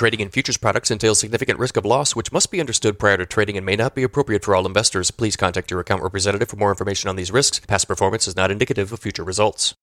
Trading in futures products entails significant risk of loss, which must be understood prior to trading and may not be appropriate for all investors. Please contact your account representative for more information on these risks. Past performance is not indicative of future results.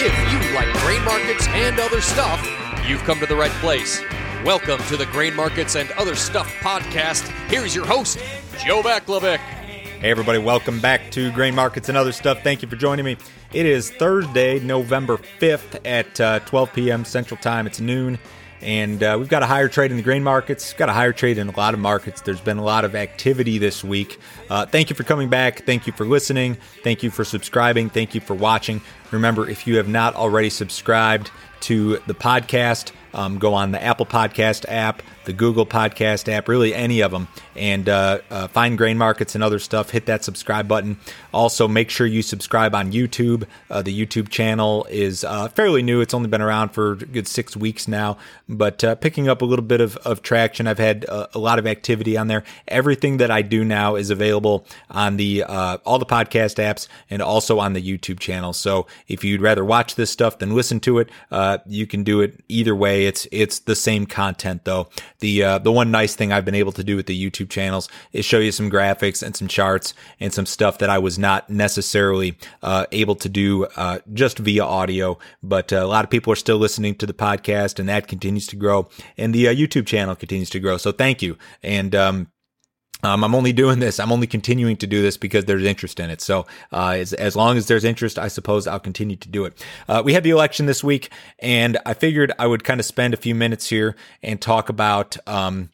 If you like grain markets and other stuff, you've come to the right place. Welcome to the Grain Markets and Other Stuff podcast. Here's your host, Joe Vaclavik. Hey, everybody, welcome back to Grain Markets and Other Stuff. Thank you for joining me. It is Thursday, November 5th at uh, 12 p.m. Central Time. It's noon, and uh, we've got a higher trade in the grain markets, got a higher trade in a lot of markets. There's been a lot of activity this week. Uh, thank you for coming back. Thank you for listening. Thank you for subscribing. Thank you for watching. Remember, if you have not already subscribed to the podcast, um, go on the Apple Podcast app, the Google Podcast app, really any of them, and uh, uh, find grain markets and other stuff. Hit that subscribe button. Also, make sure you subscribe on YouTube. Uh, the YouTube channel is uh, fairly new; it's only been around for good six weeks now, but uh, picking up a little bit of, of traction. I've had a, lot of activity on there. Everything that I do now is available on the uh, all the podcast apps and also on the YouTube channel. So if you'd rather watch this stuff than listen to it, you can do it either way. It's it's the same content though. The the one nice thing I've been able to do with the YouTube channels is show you some graphics and some charts and some stuff that I was not necessarily uh, able to do uh, just via audio. But uh, a lot of people are still listening to the podcast, and that continues to grow, and the uh, YouTube channel continues to grow. So thank you, and um, um, I'm only doing this. I'm only continuing to do this because there's interest in it. So, uh, as, as long as there's interest, I suppose I'll continue to do it. Uh, we had the election this week, and I figured I would kind of spend a few minutes here and talk about, um,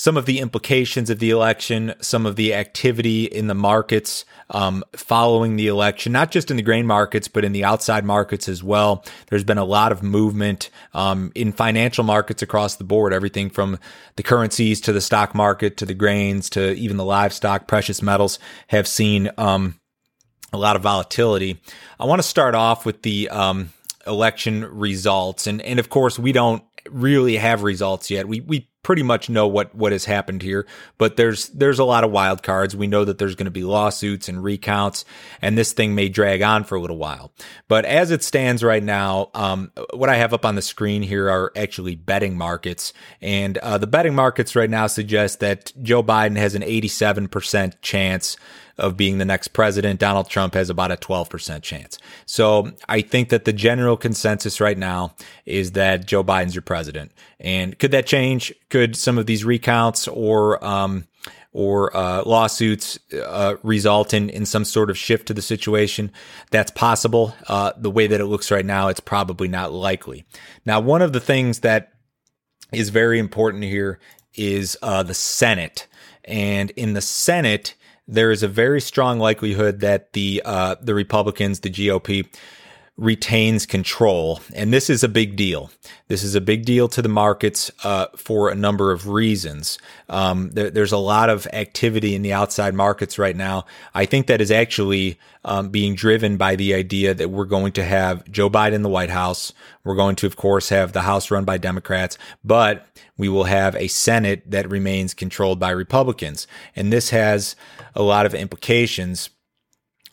some of the implications of the election, some of the activity in the markets um, following the election, not just in the grain markets, but in the outside markets as well. There's been a lot of movement um, in financial markets across the board, everything from the currencies to the stock market to the grains to even the livestock, precious metals have seen um, a lot of volatility. I want to start off with the um, election results. And, and of course, we don't really have results yet. We, we pretty much know what what has happened here, but there's there's a lot of wild cards. We know that there's going to be lawsuits and recounts, and this thing may drag on for a little while. But as it stands right now, um, what I have up on the screen here are actually betting markets, and uh, the betting markets right now suggest that Joe Biden has an 87% chance of being the next president. Donald Trump has about a 12% chance. So I think that the general consensus right now is that Joe Biden's your president. And could that change? Could some of these recounts or, um, or uh, lawsuits uh, result in, in some sort of shift to the situation. That's possible. Uh, the way that it looks right now, it's probably not likely. Now, one of the things that is very important here is uh, the Senate. And in the Senate, there is a very strong likelihood that the uh, the Republicans, the GOP, retains control, and this is a big deal. This is a big deal to the markets uh, for a number of reasons. Um, there, there's a lot of activity in the outside markets right now. I think that is actually um, being driven by the idea that we're going to have Joe Biden in the White House. We're going to, of course, have the House run by Democrats, but we will have a Senate that remains controlled by Republicans. And this has a lot of implications.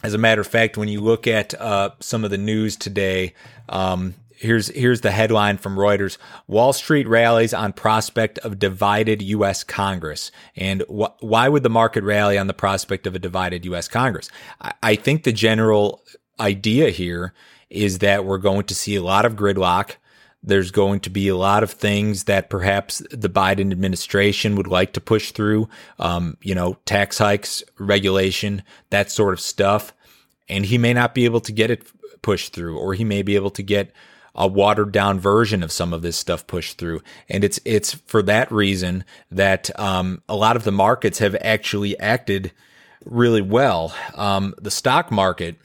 As a matter of fact, when you look at uh, some of the news today, um, here's here's the headline from Reuters: Wall Street rallies on prospect of divided U.S. Congress. And wh- why would the market rally on the prospect of a divided U.S. Congress? I, I think the general idea here is that we're going to see a lot of gridlock. There's going to be a lot of things that perhaps the Biden administration would like to push through, um, you know, tax hikes, regulation, that sort of stuff. And he may not be able to get it pushed through, or he may be able to get a watered down version of some of this stuff pushed through. And it's, it's for that reason that, um, a lot of the markets have actually acted really well. Um, the stock market,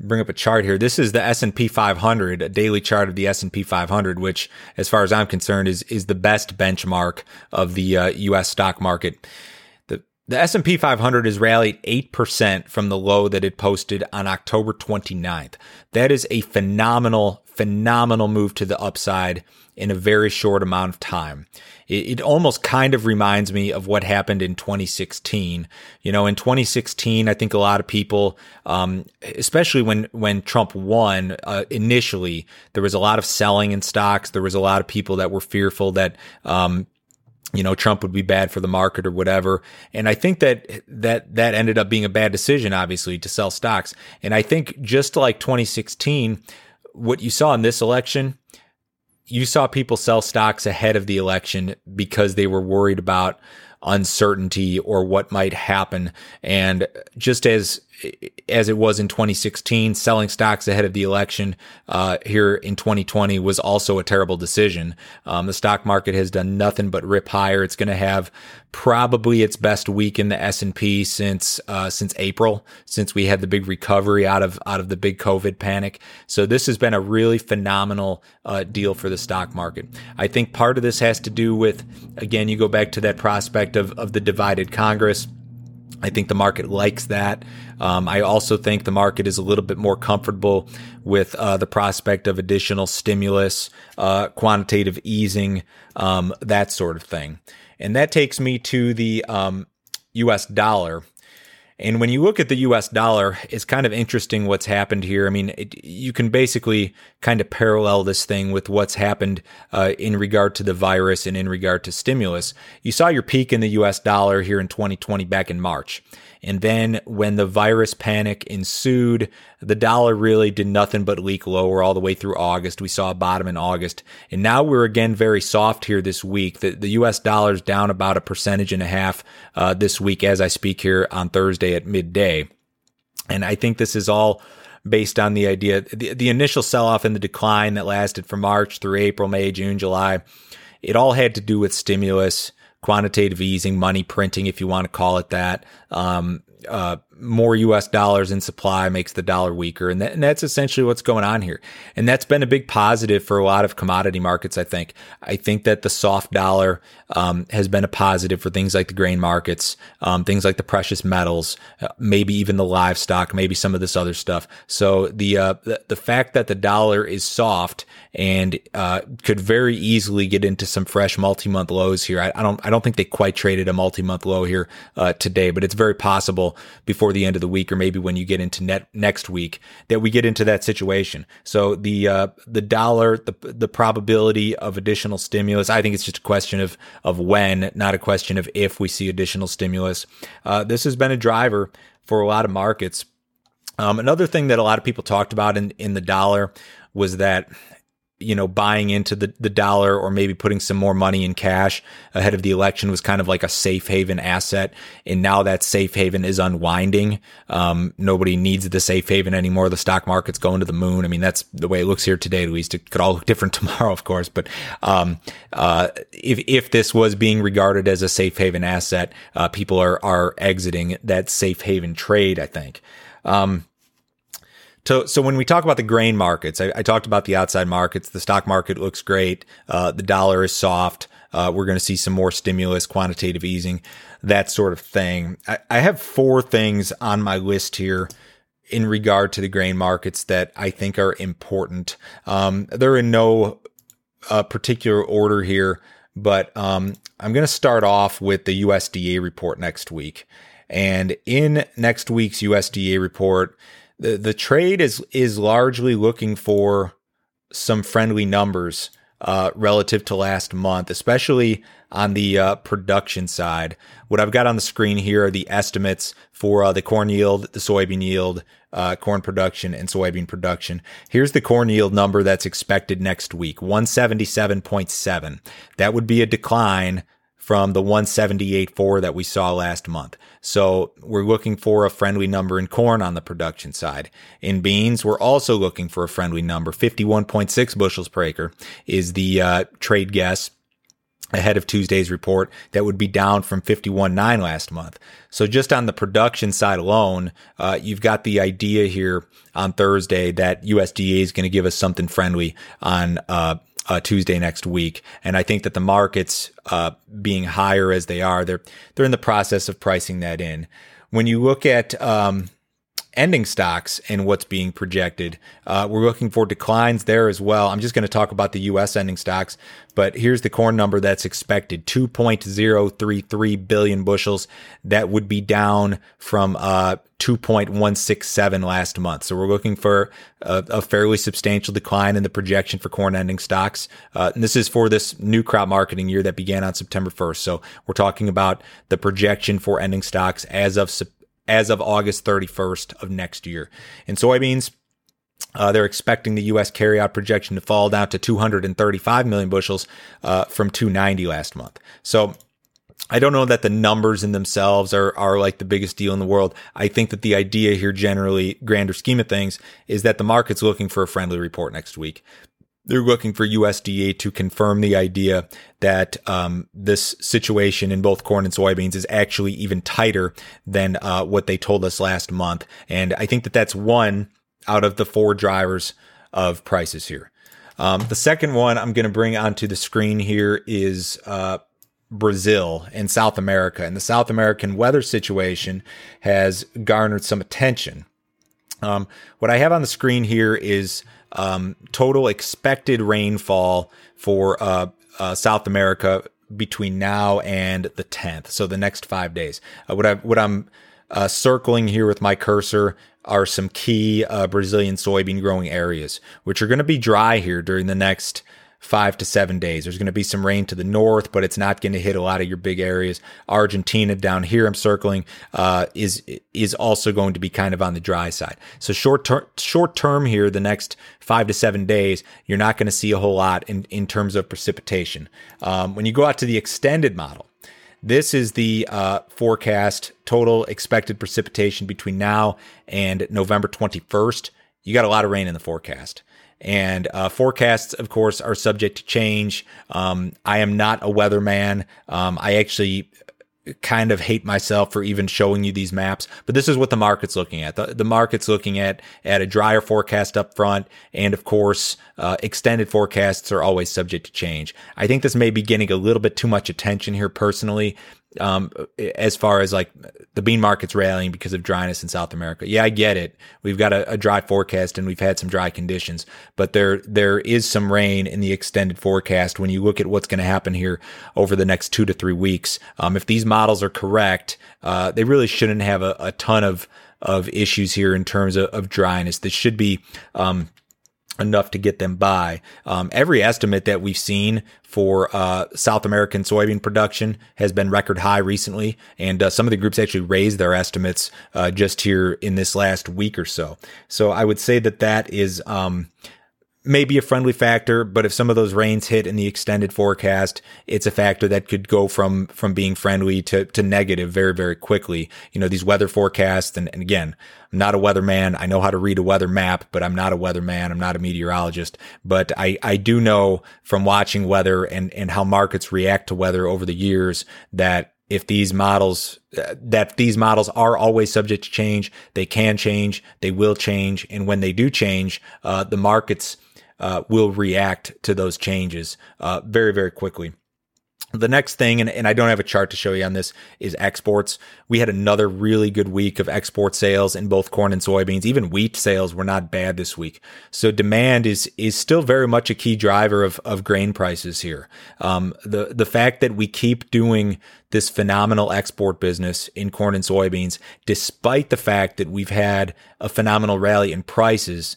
bring up a chart here. This is the S&P 500, a daily chart of the S&P 500, which as far as I'm concerned is is the best benchmark of the uh, US stock market. The The S&P 500 has rallied 8% from the low that it posted on October 29th. That is a phenomenal, phenomenal move to the upside in a very short amount of time. It, it, almost kind of reminds me of what happened in 2016. You know, in 2016, I think a lot of people, um, especially when when Trump won uh, initially, there was a lot of selling in stocks. There was a lot of people that were fearful that um, you know, Trump would be bad for the market or whatever. And I think that that that ended up being a bad decision, obviously, to sell stocks. And I think just like 2016, what you saw in this election, you saw people sell stocks ahead of the election because they were worried about uncertainty or what might happen. And just as as it was in 2016, selling stocks ahead of the election uh, here in 2020 was also a terrible decision. Um, the stock market has done nothing but rip higher. It's going to have probably its best week in the S and P since uh, since April, since we had the big recovery out of out of the big COVID panic. So this has been a really phenomenal uh, deal for the stock market. I think part of this has to do with again, you go back to that prospect of of the divided Congress. I think the market likes that. Um, I also think the market is a little bit more comfortable with uh, the prospect of additional stimulus, uh, quantitative easing, um, that sort of thing. And that takes me to the um, US dollar. And when you look at the US dollar, it's kind of interesting what's happened here. I mean, it, you can basically kind of parallel this thing with what's happened uh, in regard to the virus and in regard to stimulus. You saw your peak in the US dollar here in 2020 back in March. And then when the virus panic ensued, the dollar really did nothing but leak lower all the way through August. We saw a bottom in August. And now we're again very soft here this week. The, the US dollar is down about a percentage and a half uh, this week as I speak here on Thursday at midday. And I think this is all based on the idea, the, the initial sell off and the decline that lasted from March through April, May, June, July. It all had to do with stimulus quantitative easing, money printing, if you want to call it that. Um, uh, more US dollars in supply makes the dollar weaker. And, that, and, that's essentially what's going on here. And that's been a big positive for a lot of commodity markets, I think. I think that the soft dollar um, has been a positive for things like the grain markets, um, things like the precious metals, uh, maybe even the livestock, maybe some of this other stuff. So the, uh, the, the, fact that the dollar is soft and uh, could very easily get into some fresh multi-month lows here. I, I, don't I don't think they quite traded a multi-month low here uh, today, but it's very possible before the end of the week or maybe when you get into net next week that we get into that situation. So the uh, the dollar, the the probability of additional stimulus, I think it's just a question of of when, not a question of if we see additional stimulus. Uh, this has been a driver for a lot of markets. Um, another thing that a lot of people talked about in in the dollar was that you know, buying into the, the dollar or maybe putting some more money in cash ahead of the election was kind of like a safe haven asset. And now that safe haven is unwinding. Um, nobody needs the safe haven anymore. The stock market's going to the moon. I mean, that's the way it looks here today, at least. It could all look different tomorrow, of course. But, um, uh, if, if this was being regarded as a safe haven asset, uh, people are, are exiting that safe haven trade, I think. Um, so, so when we talk about the grain markets, I, I talked about the outside markets. The stock market looks great. Uh, the dollar is soft. Uh, we're going to see some more stimulus, quantitative easing, that sort of thing. I, I have four things on my list here in regard to the grain markets that I think are important. Um, they're in no uh, particular order here, but um, I'm going to start off with the USDA report next week. And in next week's USDA report, the the trade is is largely looking for some friendly numbers uh, relative to last month, especially on the uh, production side. What I've got on the screen here are the estimates for uh, the corn yield, the soybean yield, uh, corn production, and soybean production. Here's the corn yield number that's expected next week 177.7. That would be a decline from the 178.4 that we saw last month. So we're looking for a friendly number in corn on the production side. In beans, we're also looking for a friendly number. 51.6 bushels per acre is the uh, trade guess ahead of Tuesday's report that would be down from 51.9 last month. So just on the production side alone, uh, you've got the idea here on Thursday that USDA is going to give us something friendly on uh, uh, Tuesday next week. And I think that the markets, uh, being higher as they are, they're they're in the process of pricing that in. When you look at um, ending stocks and what's being projected. Uh, we're looking for declines there as well. I'm just going to talk about the U.S. ending stocks, but here's the corn number that's expected 2.033 billion bushels. That would be down from uh, 2.167 last month. So we're looking for a, a, fairly substantial decline in the projection for corn ending stocks. Uh, and this is for this new crop marketing year that began on September 1st. So we're talking about the projection for ending stocks as of as of August 31st of next year. In soybeans, uh, they're expecting the U.S. carryout projection to fall down to 235 million bushels uh, from 290 last month. So I don't know that the numbers in themselves are, are like the biggest deal in the world. I think that the idea here, generally, grander scheme of things, is that the market's looking for a friendly report next week they're looking for USDA to confirm the idea that um, this situation in both corn and soybeans is actually even tighter than uh, what they told us last month. And I think that that's one out of the four drivers of prices here. Um, the second one I'm going to bring onto the screen here is uh, Brazil and South America. And the South American weather situation has garnered some attention. Um, what I have on the screen here is um, total expected rainfall for uh, uh, South America between now and the 10th. So the next five days. Uh, what I what I'm uh, circling here with my cursor are some key uh, Brazilian soybean growing areas, which are going to be dry here during the next five to seven days. There's going to be some rain to the north, but it's not going to hit a lot of your big areas. Argentina down here, I'm circling, uh, is is also going to be kind of on the dry side. So short term, short term here, the next five to seven days, you're not going to see a whole lot in in terms of precipitation. Um, when you go out to the extended model. This is the uh, forecast total expected precipitation between now and November 21st. You got a lot of rain in the forecast. And uh, forecasts, of course, are subject to change. Um, I am not a weatherman. Um, I actually kind of hate myself for even showing you these maps, but this is what the market's looking at. The, the market's looking at at a drier forecast up front, and of course, uh, extended forecasts are always subject to change. I think this may be getting a little bit too much attention here personally um, as far as like the bean market's rallying because of dryness in South America. Yeah, I get it. We've got a, a, dry forecast and we've had some dry conditions, but there there is some rain in the extended forecast. When you look at what's going to happen here over the next two to three weeks, um, if these models are correct, uh, they really shouldn't have a, a, ton of of issues here in terms of, of dryness. This should be um, enough to get them by. Um, every estimate that we've seen for uh, South American soybean production has been record high recently, and uh, some of the groups actually raised their estimates uh, just here in this last week or so. So I would say that that is um, maybe a friendly factor, but if some of those rains hit in the extended forecast, it's a factor that could go from from being friendly to to negative very very quickly. You know these weather forecasts, and, and again, I'm not a weatherman. I know how to read a weather map, but I'm not a weatherman. I'm not a meteorologist, but I I do know from watching weather and and how markets react to weather over the years that if these models that these models are always subject to change they can change they will change and when they do change uh, the markets uh, will react to those changes uh, very, very quickly. The next thing, and, and I don't have a chart to show you on this, is exports. We had another really good week of export sales in both corn and soybeans. Even wheat sales were not bad this week. So demand is is still very much a key driver of, of grain prices here. Um, the the fact that we keep doing this phenomenal export business in corn and soybeans, despite the fact that we've had a phenomenal rally in prices,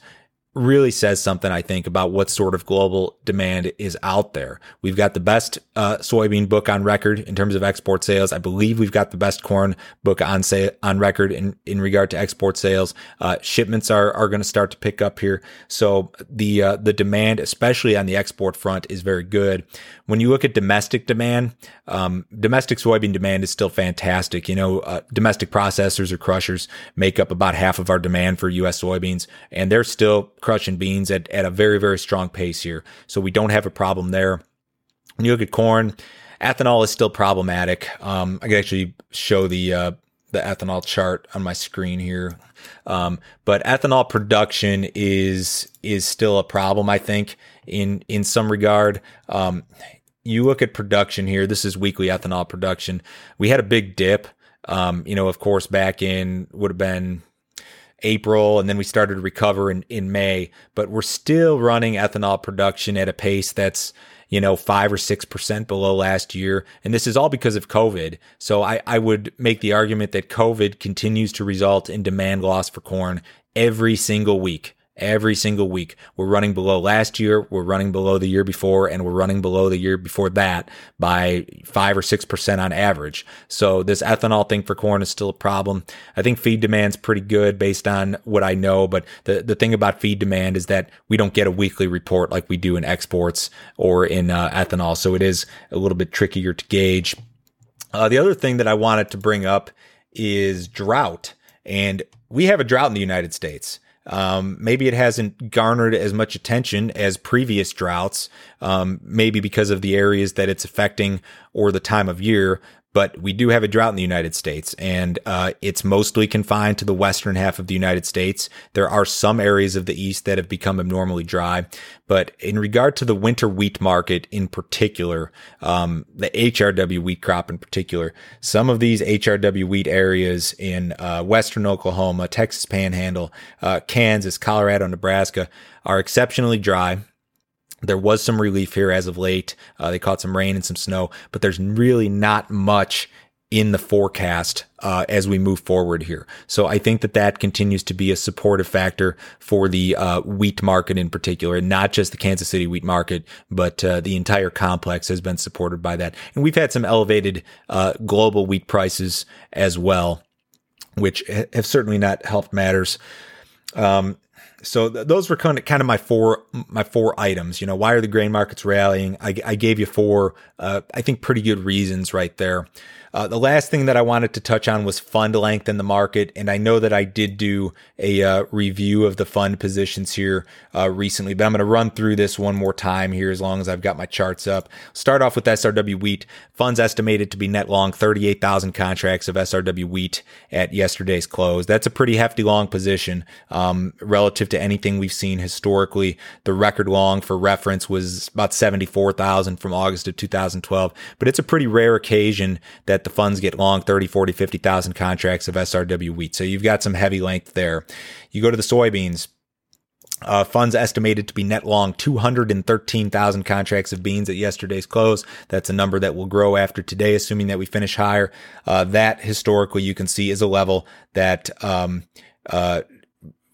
really says something, I think, about what sort of global demand is out there. We've got the best uh, soybean book on record in terms of export sales. I believe we've got the best corn book on say on record in, in regard to export sales. Uh, shipments are are going to start to pick up here, so the uh, the demand, especially on the export front, is very good. When you look at domestic demand, um, domestic soybean demand is still fantastic. You know, uh, domestic processors or crushers make up about half of our demand for U.S. soybeans, and they're still crushing beans at, at a very, very strong pace here. So we don't have a problem there. When you look at corn, ethanol is still problematic. Um, I can actually show the uh, the ethanol chart on my screen here. Um, but ethanol production is is still a problem, I think, in in some regard. Um, you look at production here. This is weekly ethanol production. We had a big dip. Um, you know, of course, back in would have been April, and then we started to recover in, in May, but we're still running ethanol production at a pace that's you know, five or six percent below last year. And this is all because of COVID. So I, I would make the argument that COVID continues to result in demand loss for corn every single week every single week. We're running below last year, we're running below the year before, and we're running below the year before that by five or six percent on average. So this ethanol thing for corn is still a problem. I think feed demand's pretty good based on what I know, but the, the thing about feed demand is that we don't get a weekly report like we do in exports or in uh, ethanol. So it is a little bit trickier to gauge. Uh, the other thing that I wanted to bring up is drought. And we have a drought in the United States. Um, maybe it hasn't garnered as much attention as previous droughts, um, maybe because of the areas that it's affecting or the time of year but we do have a drought in the United States, and uh, it's mostly confined to the western half of the United States. There are some areas of the east that have become abnormally dry, but in regard to the winter wheat market in particular, um, the HRW wheat crop in particular, some of these HRW wheat areas in uh, western Oklahoma, Texas Panhandle, uh, Kansas, Colorado, Nebraska are exceptionally dry there was some relief here as of late. Uh, they caught some rain and some snow, but there's really not much in the forecast uh, as we move forward here. So I think that that continues to be a supportive factor for the uh, wheat market in particular, not just the Kansas City wheat market, but uh, the entire complex has been supported by that. And we've had some elevated uh, global wheat prices as well, which have certainly not helped matters. Um, so th- those were kind of kind of my four my four items. You know, why are the grain markets rallying? I, I gave you four, uh, I think, pretty good reasons right there. Uh, the last thing that I wanted to touch on was fund length in the market. And I know that I did do a uh, review of the fund positions here uh, recently, but I'm going to run through this one more time here as long as I've got my charts up. Start off with SRW wheat. Funds estimated to be net long 38,000 contracts of SRW wheat at yesterday's close. That's a pretty hefty long position um, relative to anything we've seen historically. The record long for reference was about 74,000 from August of 2012, but it's a pretty rare occasion that that the funds get long 30, 40, 50,000 contracts of SRW wheat. So you've got some heavy length there. You go to the soybeans. Uh, funds estimated to be net long 213,000 contracts of beans at yesterday's close. That's a number that will grow after today, assuming that we finish higher. Uh, that historically you can see is a level that, um, uh,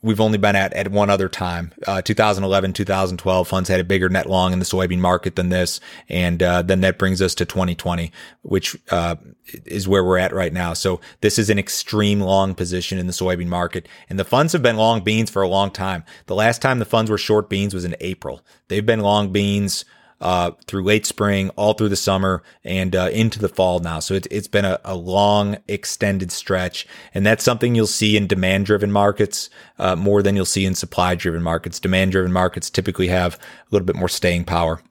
we've only been at at one other time. Uh, 2011, 2012 funds had a bigger net long in the soybean market than this. And, uh, then that brings us to 2020, which, uh, is where we're at right now. So this is an extreme long position in the soybean market. And the funds have been long beans for a long time. The last time the funds were short beans was in April. They've been long beans, uh, through late spring, all through the summer, and uh, into the fall now. So it, it's been a, a, long, extended stretch, and that's something you'll see in demand-driven markets uh, more than you'll see in supply-driven markets. Demand-driven markets typically have a little bit more staying power.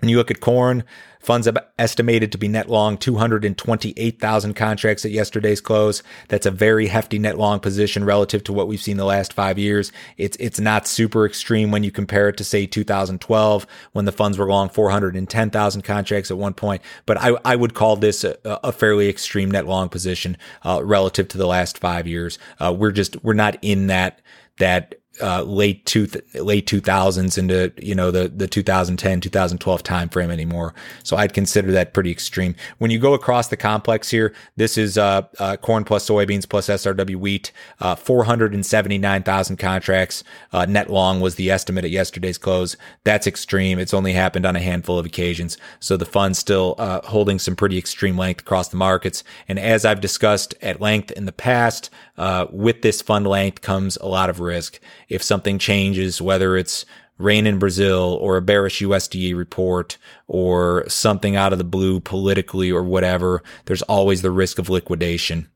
When you look at corn, Funds estimated to be net long 228,000 contracts at yesterday's close. That's a very hefty net long position relative to what we've seen the last five years. It's, it's not super extreme when you compare it to say 2012 when the funds were long 410,000 contracts at one point. But I, I would call this a, a fairly extreme net long position, uh, relative to the last five years. Uh, we're just, we're not in that, that uh, late two late 2000s into you know the the 2010 2012 timeframe anymore. So i'd consider that pretty extreme. When you go across the complex here this is uh, uh corn plus soybeans plus srw wheat uh, 479000 contracts uh, net long was the estimate at yesterday's close. That's extreme. It's only happened on a handful of occasions. So the fund's still uh, holding some pretty extreme length across the markets. And as i've discussed at length in the past Uh, with this fund length comes a lot of risk if something changes, whether it's rain in Brazil or a bearish USDA report or something out of the blue politically or whatever, there's always the risk of liquidation.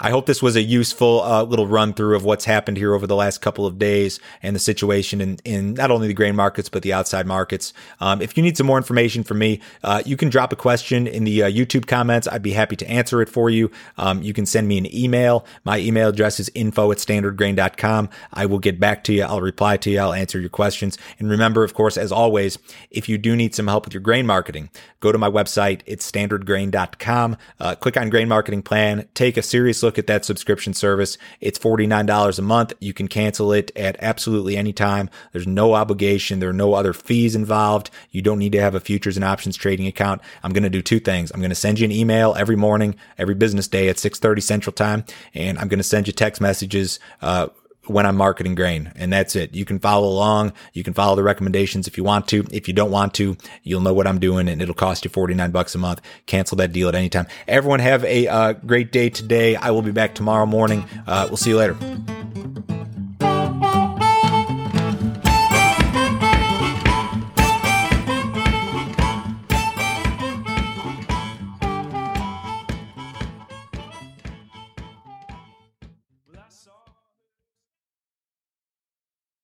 I hope this was a useful uh, little run through of what's happened here over the last couple of days and the situation in, in not only the grain markets, but the outside markets. Um, if you need some more information from me, uh, you can drop a question in the uh, YouTube comments. I'd be happy to answer it for you. Um, you can send me an email. My email address is info at standardgrain.com. I will get back to you. I'll reply to you. I'll answer your questions. And remember, of course, as always, if you do need some help with your grain marketing, go to my website. It's standardgrain.com. Uh, click on grain marketing plan. Take a serious look at that subscription service. It's $49 a month. You can cancel it at absolutely any time. There's no obligation. There are no other fees involved. You don't need to have a futures and options trading account. I'm going to do two things. I'm going to send you an email every morning, every business day at 6:30 Central Time, and I'm going to send you text messages uh, when I'm marketing grain. And that's it. You can follow along. You can follow the recommendations if you want to. If you don't want to, you'll know what I'm doing and it'll cost you 49 bucks a month. Cancel that deal at any time. Everyone have a uh, great day today. I will be back tomorrow morning. Uh, we'll see you later.